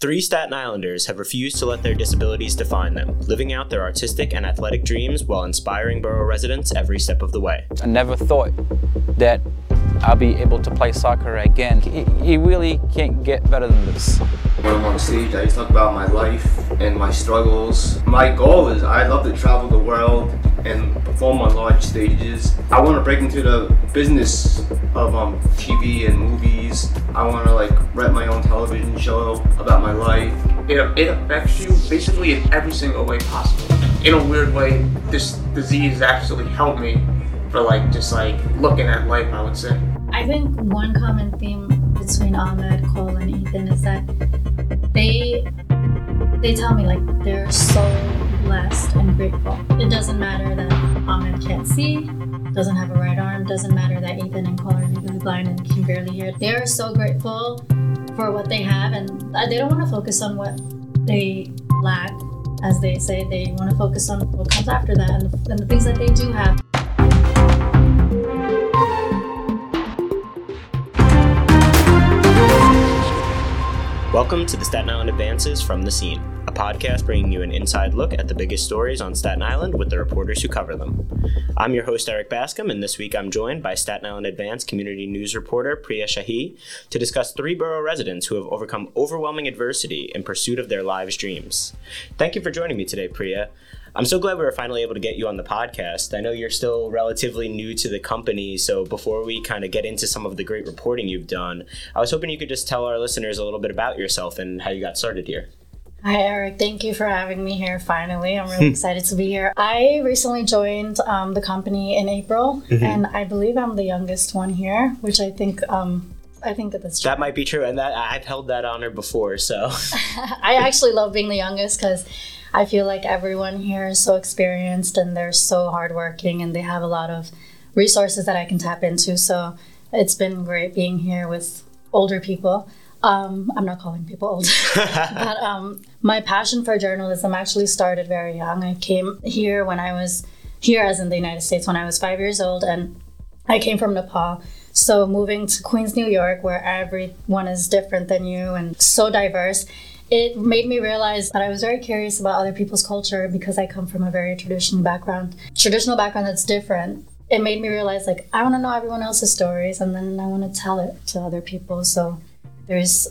Three Staten Islanders have refused to let their disabilities define them, living out their artistic and athletic dreams while inspiring borough residents every step of the way. I never thought that I'll be able to play soccer again. You really can't get better than this. When I'm on stage, I talk about my life and my struggles. My goal is I love to travel the world and perform on large stages. I want to break into the business of um, TV and movies. I want to like write my own television show about my life. It, it affects you basically in every single way possible. In a weird way, this disease actually helped me for like just like looking at life, I would say. I think one common theme between Ahmed, Cole, and Ethan is that they they tell me like they're so blessed and grateful. It doesn't matter that Ahmed can't see, doesn't have a right arm, doesn't matter that Ethan and Cole are legally blind and can barely hear. They're so grateful for what they have and uh, they don't want to focus on what they lack. As they say, they want to focus on what comes after that and the, and the things that they do have. Welcome to the Staten Island Advances from the Scene, a podcast bringing you an inside look at the biggest stories on Staten Island with the reporters who cover them. I'm your host, Erik Bascome, and this week I'm joined by Staten Island Advance community news reporter Priya Shahi to discuss three borough residents who have overcome overwhelming adversity in pursuit of their lives' dreams. Thank you for joining me today, Priya. I'm so glad we were finally able to get you on the podcast. I know you're still relatively new to the company, so before we kind of get into some of the great reporting you've done, I was hoping you could just tell our listeners a little bit about yourself and how you got started here. Hi, Erik. Thank you for having me here finally. I'm really excited to be here. I recently joined um, the company in April, mm-hmm. and I believe I'm the youngest one here, which I think. Um, I think that that's true. That might be true, and that I've held that honor before. So I actually love being the youngest because I feel like everyone here is so experienced and they're so hardworking and they have a lot of resources that I can tap into. So it's been great being here with older people. Um, I'm not calling people old, but um, my passion for journalism actually started very young. I came here when I was here, as in the United States, when I was five years old, and I came from Nepal. So moving to Queens, New York, where everyone is different than you and so diverse, it made me realize that I was very curious about other people's culture because I come from a very traditional background, traditional background that's different. It made me realize like I want to know everyone else's stories and then I want to tell it to other people. So there's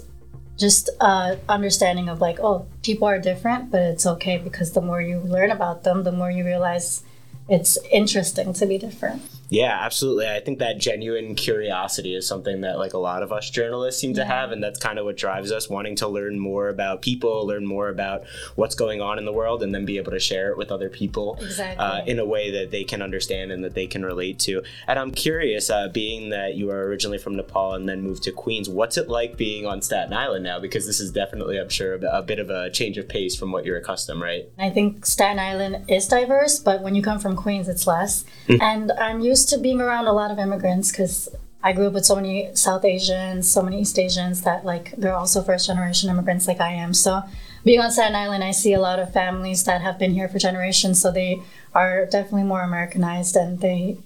just uh, understanding of like oh people are different, but it's okay because the more you learn about them, the more you realize it's interesting to be different. Yeah, absolutely. I think that genuine curiosity is something that like a lot of us journalists seem to have, and that's kind of what drives us wanting to learn more about people, learn more about what's going on in the world, and then be able to share it with other people exactly. uh, in a way that they can understand and that they can relate to. And I'm curious, uh, being that you are originally from Nepal and then moved to Queens, what's it like being on Staten Island now? Because this is definitely, I'm sure, a bit of a change of pace from what you're accustomed, right? I think Staten Island is diverse, but when you come from Queens, it's less. Mm. And I'm used used to being around a lot of immigrants because I grew up with so many South Asians, so many East Asians that like they're also first generation immigrants like I am. So being on Staten Island, I see a lot of families that have been here for generations. So they are definitely more Americanized and they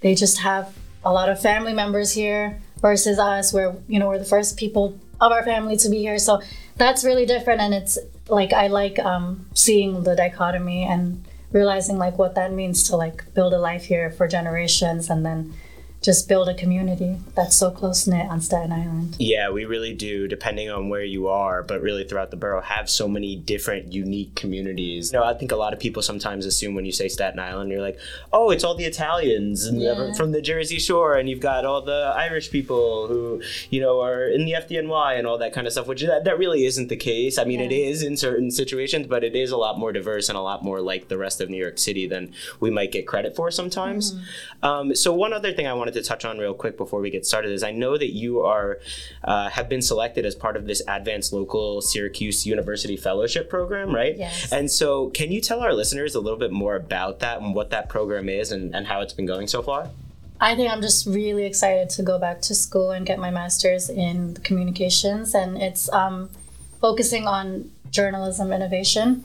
they just have a lot of family members here versus us where you know we're the first people of our family to be here. So that's really different and it's like I like um, seeing the dichotomy and realizing like what that means to like build a life here for generations and then just build a community that's so close knit on Staten Island. Yeah, we really do, depending on where you are, but really throughout the borough, have so many different, unique communities. You know, I think a lot of people sometimes assume when you say Staten Island, you're like, oh, it's all the Italians and yeah. from the Jersey Shore, and you've got all the Irish people who, you know, are in the FDNY and all that kind of stuff, which that, that really isn't the case. I mean, yeah. it is in certain situations, but it is a lot more diverse and a lot more like the rest of New York City than we might get credit for sometimes. Mm-hmm. Um, so, one other thing I want wanted to touch on real quick before we get started is I know that you are uh, have been selected as part of this Advance Local Syracuse University Fellowship Program, right? Yes. And so, can you tell our listeners a little bit more about that and what that program is and, and how it's been going so far? I think I'm just really excited to go back to school and get my master's in communications, and it's um, focusing on journalism innovation.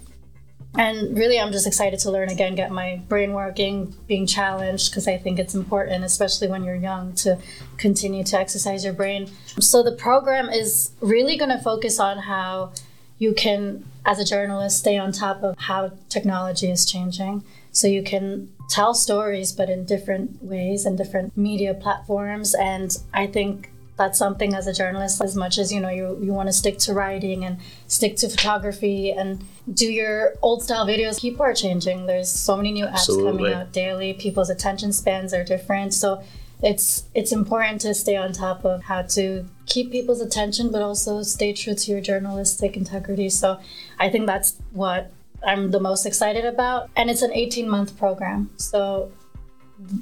And really, I'm just excited to learn again, get my brain working, being challenged, because I think it's important, especially when you're young, to continue to exercise your brain. So, the program is really going to focus on how you can, as a journalist, stay on top of how technology is changing. So, you can tell stories, but in different ways and different media platforms. And I think that's something as a journalist as much as you know you, you want to stick to writing and stick to photography and do your old style videos people are changing. There's so many new apps Absolutely. coming out daily. People's attention spans are different. So it's it's important to stay on top of how to keep people's attention but also stay true to your journalistic integrity. So i think that's what i'm the most excited about. And it's an 18 month program. So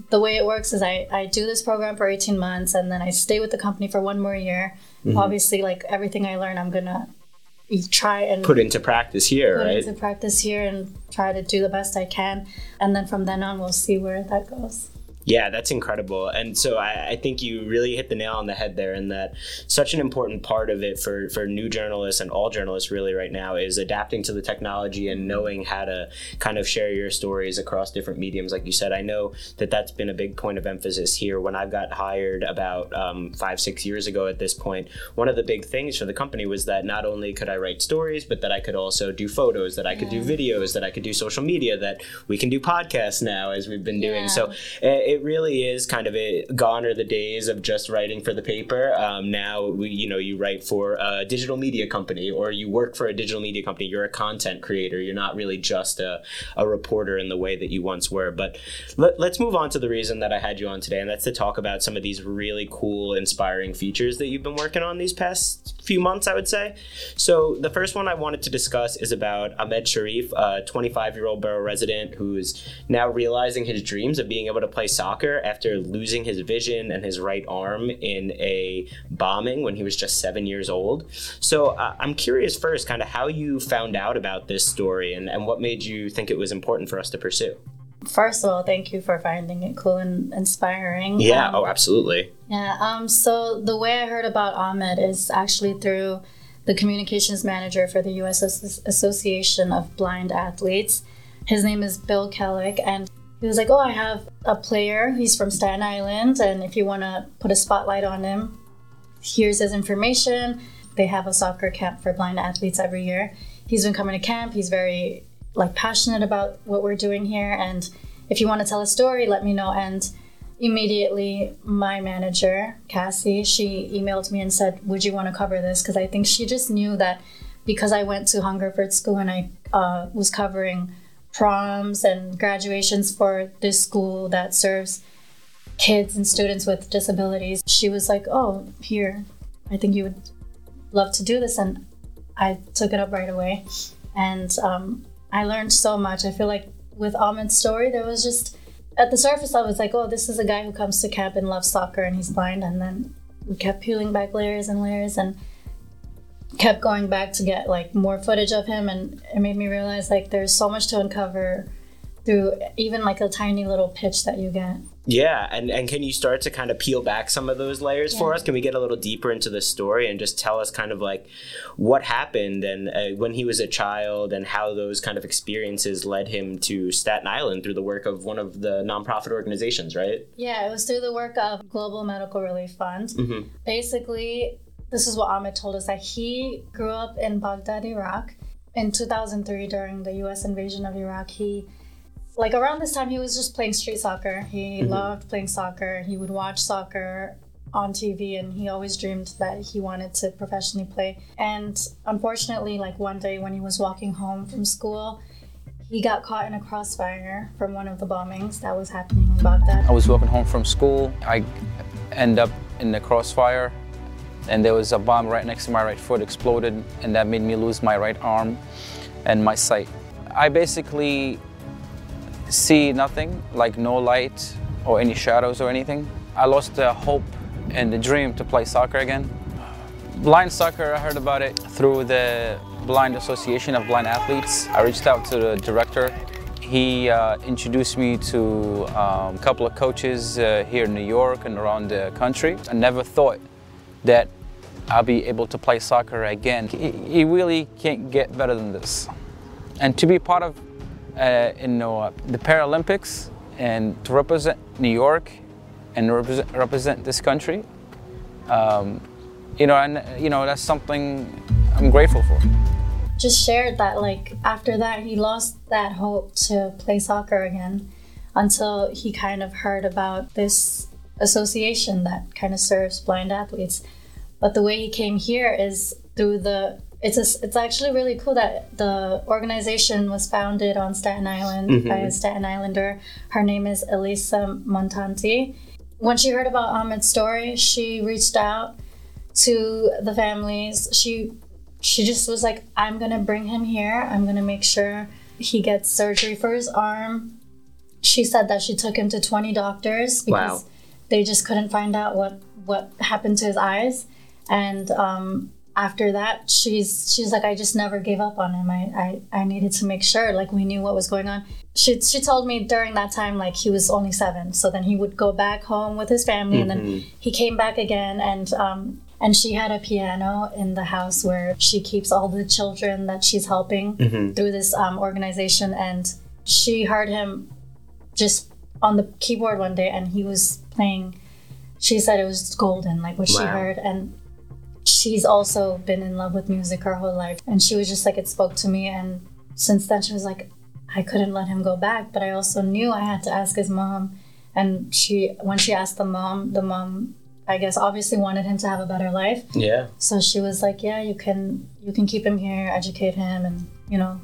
the way it works is I, I do this program for 18 months and then I stay with the company for one more year. Mm-hmm. Obviously, like everything I learn, I'm going to try and Put into practice here, put right? into practice here and try to do the best I can. And then from then on, we'll see where that goes. Yeah, that's incredible. And so I, I, think you really hit the nail on the head there, in that such an important part of it for, for new journalists and all journalists really right now is adapting to the technology and knowing how to kind of share your stories across different mediums. Like you said, I know that that's been a big point of emphasis here. When I got hired about um, five, six years ago at this point, one of the big things for the company was that not only could I write stories, but that I could also do photos, that I could do videos, that I could do social media, that we can do podcasts now as we've been doing. Yeah. So it really is kind of a gone are the days of just writing for the paper. Um, now we, you know, you write for a digital media company or you work for a digital media company. You're a content creator. You're not really just a, a reporter in the way that you once were. But let, let's move on to the reason that I had you on today, and that's to talk about some of these really cool, inspiring features that you've been working on these past few months, I would say. So the first one I wanted to discuss is about Ahmed Sharif, a 25 year old borough resident who's now realizing his dreams of being able to play soccer after losing his vision and his right arm in a bombing when he was just seven years old. So uh, I'm curious first, kind of how you found out about this story and, and what made you think it was important for us to pursue. First of all, thank you for finding it cool and inspiring. Yeah, Um, oh, absolutely. Yeah. Um, so the way I heard about Ahmed is actually through the communications manager for the U.S. Association of Blind Athletes. His name is Bill Kellick, and he was like, "Oh, I have a player. He's from Staten Island, and if you want to put a spotlight on him, here's his information. They have a soccer camp for blind athletes every year. He's been coming to camp. He's very like passionate about what we're doing here, and if you want to tell a story, let me know." And immediately my manager cassie she emailed me and said would you want to cover this because i think she just knew that because i went to hungerford school and i uh, was covering proms and graduations for this school that serves kids and students with disabilities she was like oh here i think you would love to do this and i took it up right away and um, i learned so much i feel like with ahmed's story there was just at the surface, I was like, oh, this is a guy who comes to camp and loves soccer and he's blind. And then we kept peeling back layers and layers and kept going back to get like more footage of him. And it made me realize like there's so much to uncover through even like a tiny little pitch that you get. Yeah, and, and can you start to kind of peel back some of those layers for us? Can we get a little deeper into the story and just tell us kind of like what happened and uh, when he was a child and how those kind of experiences led him to Staten Island through the work of one of the nonprofit organizations, right? Yeah, it was through the work of Global Medical Relief Fund. Mhm. Basically, this is what Ahmed told us that he grew up in Baghdad, Iraq. In 2003, during the U.S. invasion of Iraq, he, like around this time, he was just playing street soccer. He mm-hmm. loved playing soccer. He would watch soccer on TV, and he always dreamed that he wanted to professionally play. And unfortunately, like one day when he was walking home from school, he got caught in a crossfire from one of the bombings that was happening in Baghdad. I was walking home from school. I end up in the crossfire, and there was a bomb right next to my right foot exploded, and that made me lose my right arm and my sight. I basically see nothing, like no light or any shadows or anything. I lost the hope and the dream to play soccer again. Blind soccer, I heard about it through the Blind Association of Blind Athletes. I reached out to the director. He uh, introduced me to um, a couple of coaches uh, here in New York and around the country. I never thought that I'll be able to play soccer again. It really can't get better than this. And to be part of uh, know, uh, the Paralympics and to represent New York and represent, represent this country, um, you know, and you know that's something I'm grateful for. Just shared that like after that he lost that hope to play soccer again until he kind of heard about this association that kind of serves blind athletes. But the way he came here is through the it's a, it's actually really cool that the organization was founded on Staten Island mm-hmm. by a Staten Islander. Her name is Elissa Montanti. When she heard about Ahmed's story, she reached out to the families. She she just was like, "I'm gonna bring him here. I'm gonna make sure he gets surgery for his arm." She said that she took him to 20 doctors because wow. They just couldn't find out what what happened to his eyes, and um, after that she's she's like i just never gave up on him I, I i needed to make sure like we knew what was going on she she told me during that time like he was only seven so then he would go back home with his family mm-hmm. and then mm-hmm. he came back again and um and she had a piano in the house where she keeps all the children that she's helping mm-hmm. through this um, organization and she heard him just on the keyboard one day and he was playing she said it was golden like what wow. she heard and she's also been in love with music her whole life. And she was just like, it spoke to me. And since then, she was like, I couldn't let him go back. But I also knew I had to ask his mom. And she, when she asked the mom, the mom, I guess, obviously wanted him to have a better life. Yeah. So she was like, yeah, you can, you can keep him here, educate him, and you know,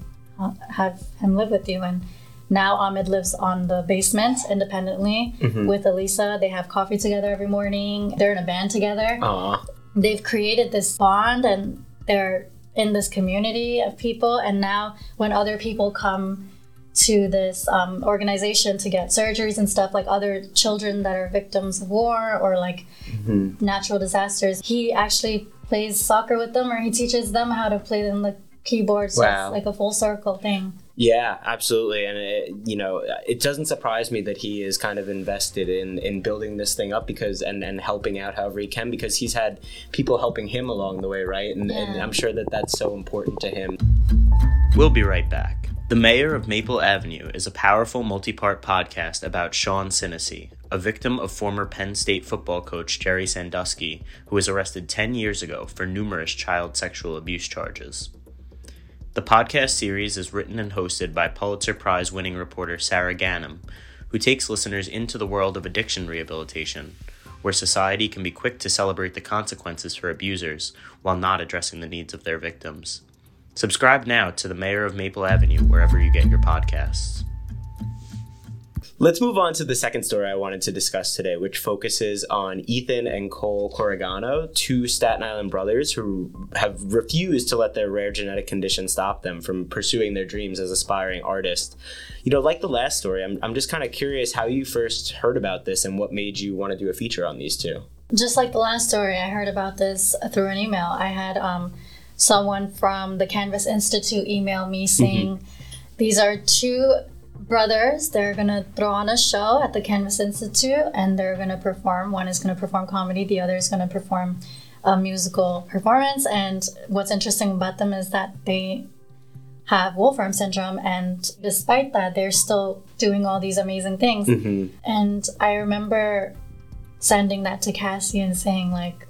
have him live with you. And now Ahmed lives on the basement independently mm-hmm. with Elissa. They have coffee together every morning. They're in a band together. Aww they've created this bond and they're in this community of people. And now, when other people come to this um, organization to get surgeries and stuff, like other children that are victims of war or like mm-hmm. natural disasters, he actually plays soccer with them or he teaches them how to play on the keyboard. So wow. it's like a full circle thing. Yeah, absolutely, and it, you know, it doesn't surprise me that he is kind of invested in in building this thing up because and and helping out however he can because he's had people helping him along the way, right? And, yeah. and I'm sure that that's so important to him. We'll be right back. The Mayor of Maple Avenue is a powerful multi-part podcast about Sean Sinisi, a victim of former Penn State football coach Jerry Sandusky, who was arrested 10 years ago for numerous child sexual abuse charges. The podcast series is written and hosted by Pulitzer Prize winning reporter Sarah Ganim, who takes listeners into the world of addiction rehabilitation, where society can be quick to celebrate the consequences for abusers while not addressing the needs of their victims. Subscribe now to The Mayor of Maple Avenue wherever you get your podcasts. Let's move on to the second story I wanted to discuss today, which focuses on Ethan and Cole Corrigano, two Staten Island brothers who have refused to let their rare genetic condition stop them from pursuing their dreams as aspiring artists. You know, like the last story, I'm, I'm just kind of curious how you first heard about this and what made you want to do a feature on these two. Just like the last story, I heard about this through an email. I had um, someone from the Canvas Institute email me saying, mm-hmm. These are two brothers. They're gonna throw on a show at the Canvas Institute, and they're gonna perform. One is gonna perform comedy. The other is gonna perform a musical performance. And what's interesting about them is that they have Wolfram syndrome, and despite that, they're still doing all these amazing things. Mm-hmm. And I remember sending that to Cassie and saying like,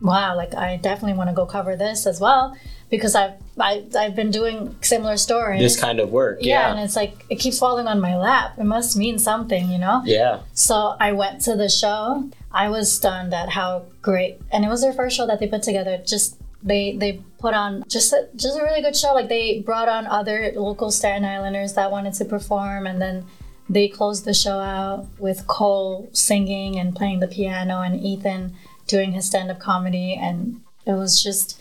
"Wow, like I definitely want to go cover this as well." Because I've I, have i have been doing similar stories. This kind of work, yeah. yeah. And it's like it keeps falling on my lap. It must mean something, you know. Yeah. So I went to the show. I was stunned at how great, and it was their first show that they put together. Just they they put on just a, just a really good show. Like they brought on other local Staten Islanders that wanted to perform, and then they closed the show out with Cole singing and playing the piano, and Ethan doing his stand up comedy, and it was just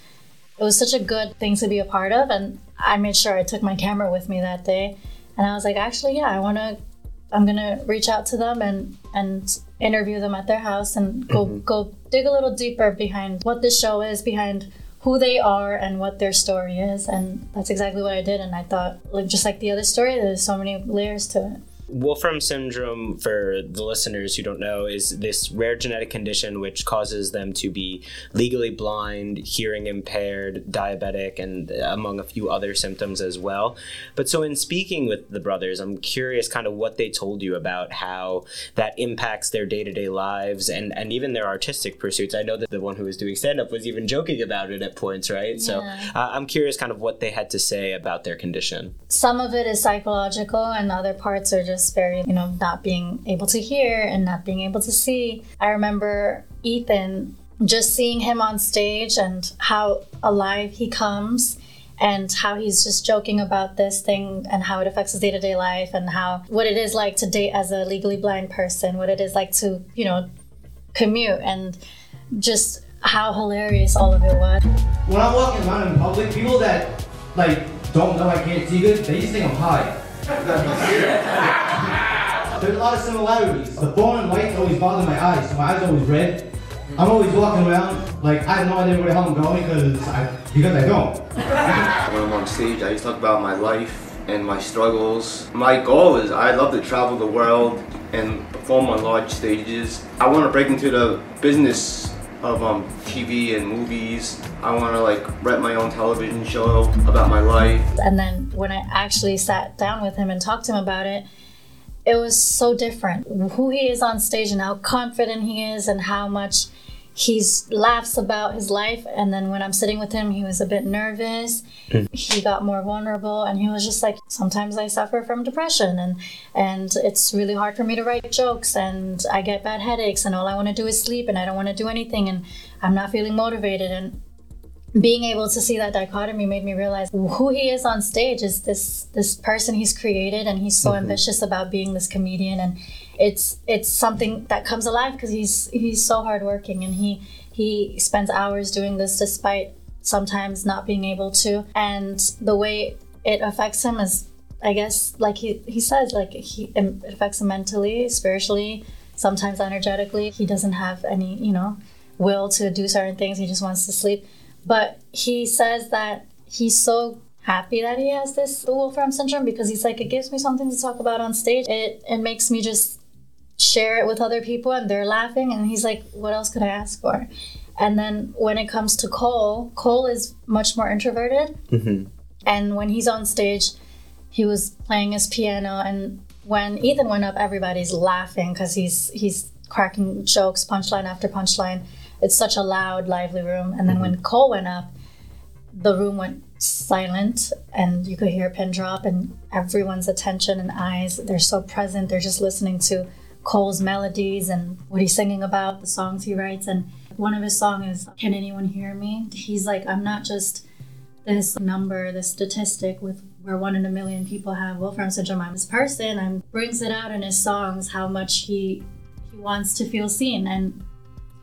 it was such a good thing to be a part of and i made sure i took my camera with me that day and i was like actually yeah i want to I'm gonna reach out to them and and interview them at their house and go Mm-hmm. go dig a little deeper behind what this show is, behind who they are and what their story is. And that's exactly what I did. And I thought, like just like the other story, there's so many layers to it. Wolfram syndrome, for the listeners who don't know, is this rare genetic condition which causes them to be legally blind, hearing impaired, diabetic, and among a few other symptoms as well. But so, in speaking with the brothers, I'm curious kind of what they told you about how that impacts their day to day lives and, and even their artistic pursuits. I know that the one who was doing stand up was even joking about it at points, right? So, uh, I'm curious kind of what they had to say about their condition. some of it is psychological and other parts are just very you know not being able to hear and not being able to see i remember ethan just seeing him on stage and how alive he comes and how he's just joking about this thing and how it affects his day-to-day life and how what it is like to date as a legally blind person what it is like to you know commute and just how hilarious all of it was When I'm walking around in public, people that like don't know I can't see good, they just think I'm high. There's a lot of similarities. The phone and lights always bother my eyes, so my eyes always red. I'm always walking around like I have no idea where the hell I'm going because I because I don't. When I'm on stage, I just talk about my life and my struggles. My goal is I'd love to travel the world and perform on large stages. I want to break into the business of um, TV and movies. I want to like write my own television show about my life. And then when I actually sat down with him and talked to him about it, it was so different. Who he is on stage and how confident he is and how much he laughs about his life. And then when I'm sitting with him, he was a bit nervous. Hmm. He got more vulnerable and he was just like, sometimes I suffer from depression and and it's really hard for me to write jokes and I get bad headaches and all I want to do is sleep and I don't want to do anything and I'm not feeling motivated and being able to see that dichotomy made me realize who he is on stage is this this person he's created and he's so mm-hmm. ambitious about being this comedian. And it's it's something that comes alive because he's he's so hardworking and he he spends hours doing this despite sometimes not being able to. And the way it affects him is i guess like he he says like he it affects him mentally spiritually sometimes energetically. He doesn't have any you know will to do certain things. He just wants to sleep but he says that he's so happy that he has this Wolfram syndrome because he's like, it gives me something to talk about on stage. It it makes me just share it with other people and they're laughing and he's like, what else could I ask for? And then when it comes to Cole, Cole is much more introverted. Mm-hmm. And when he's on stage, he was playing his piano and when Ethan went up, everybody's laughing because he's he's cracking jokes, punchline after punchline. It's such a loud, lively room. And then when mm-hmm. Cole went up, the room went silent and you could hear a pin drop and everyone's attention and eyes they're so present. They're just listening to cole's melodies and what he's singing about the songs he writes. And one of his songs is can anyone hear me? He's like i'm not just this number this statistic with where one in a million people have wolfram syndrome. I'm this person. And brings it out in his songs how much he he wants to feel seen. And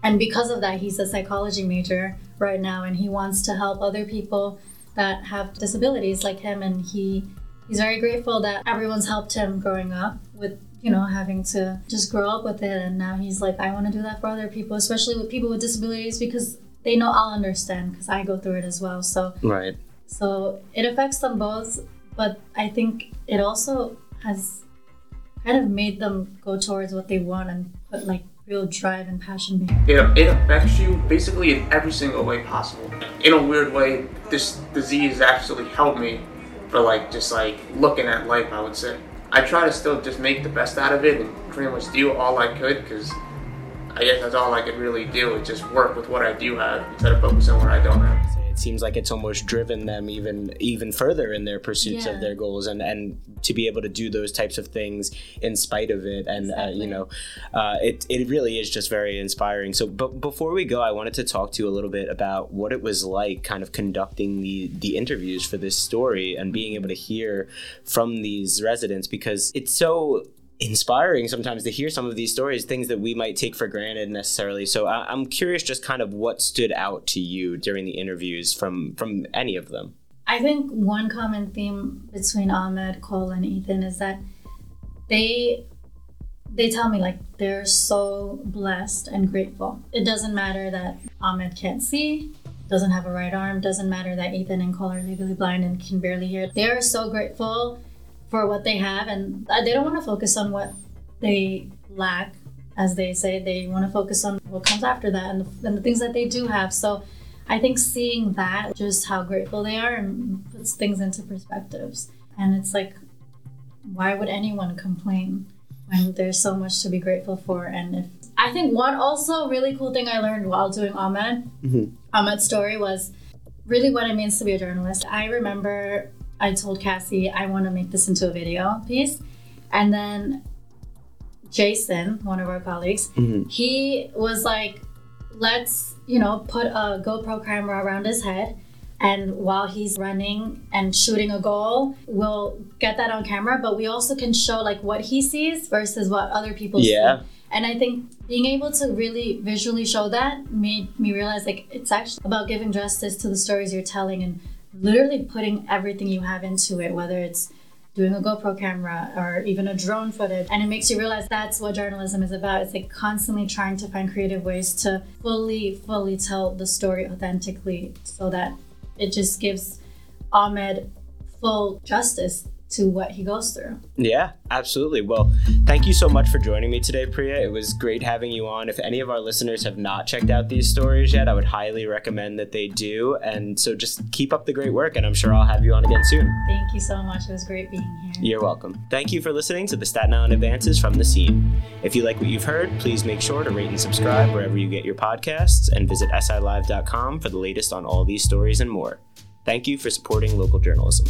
and because of that he's a psychology major right now and he wants to help other people that have disabilities like him. And he he's very grateful that everyone's helped him growing up with you know having to just grow up with it. And now he's like i want to do that for other people especially with people with disabilities because they know i'll understand because i go through it as well. So Right. so it affects them both but i think it also has kind of made them go towards what they want and put like real drive and passion behind it. it, affects you basically in every single way possible. In a weird way, this disease actually helped me for like just like looking at life. I would say I try to still just make the best out of it and pretty much do all I could because I guess that's all I could really do is just work with what I do have instead of focusing on what I don't have. It seems like it's almost driven them even even further in their pursuits Yeah. of their goals, and and to be able to do those types of things in spite of it, and uh, you know, uh, it it really is just very inspiring. So, but before we go, I wanted to talk to you a little bit about what it was like, kind of conducting the the interviews for this story, and being able to hear from these residents because it's so inspiring sometimes to hear some of these stories, things that we might take for granted necessarily. So I, I'm curious, just kind of what stood out to you during the interviews from from any of them. I think one common theme between Ahmed, Cole, and Ethan is that they they tell me like they're so blessed and grateful. It doesn't matter that Ahmed can't see, doesn't have a right arm, doesn't matter that Ethan and Cole are legally blind and can barely hear. They are so grateful for what they have and they don't want to focus on what they lack, as they say. They want to focus on what comes after that and the, and the things that they do have. So I think seeing that, just how grateful they are, and puts things into perspectives. And it's like, why would anyone complain when there's so much to be grateful for? And if I think one also really cool thing I learned while doing Ahmed, mm-hmm. Ahmed's story was really what it means to be a journalist. I remember I told Cassie I want to make this into a video piece, and then Jason, one of our colleagues, mm-hmm. he was like, let's, you know, put a GoPro camera around his head. And while he's running and shooting a goal, we'll get that on camera, but we also can show like what he sees versus what other people Yeah. see. And I think being able to really visually show that made me realize like it's actually about giving justice to the stories you're telling and literally putting everything you have into it, whether it's doing a GoPro camera or even a drone footage. And it makes you realize that's what journalism is about. It's like constantly trying to find creative ways to fully, fully tell the story authentically so that it just gives Ahmed full justice to what he goes through. Yeah, absolutely. Well, thank you so much for joining me today, Priya. It was great having you on. If any of our listeners have not checked out these stories yet, I would highly recommend that they do. And so just keep up the great work, and I'm sure I'll have you on again soon. Thank you so much. It was great being here. You're welcome. Thank you for listening to the Staten Island Advances from the Scene. If you like what you've heard, please make sure to rate and subscribe wherever you get your podcasts and visit silive.com for the latest on all these stories and more. Thank you for supporting local journalism.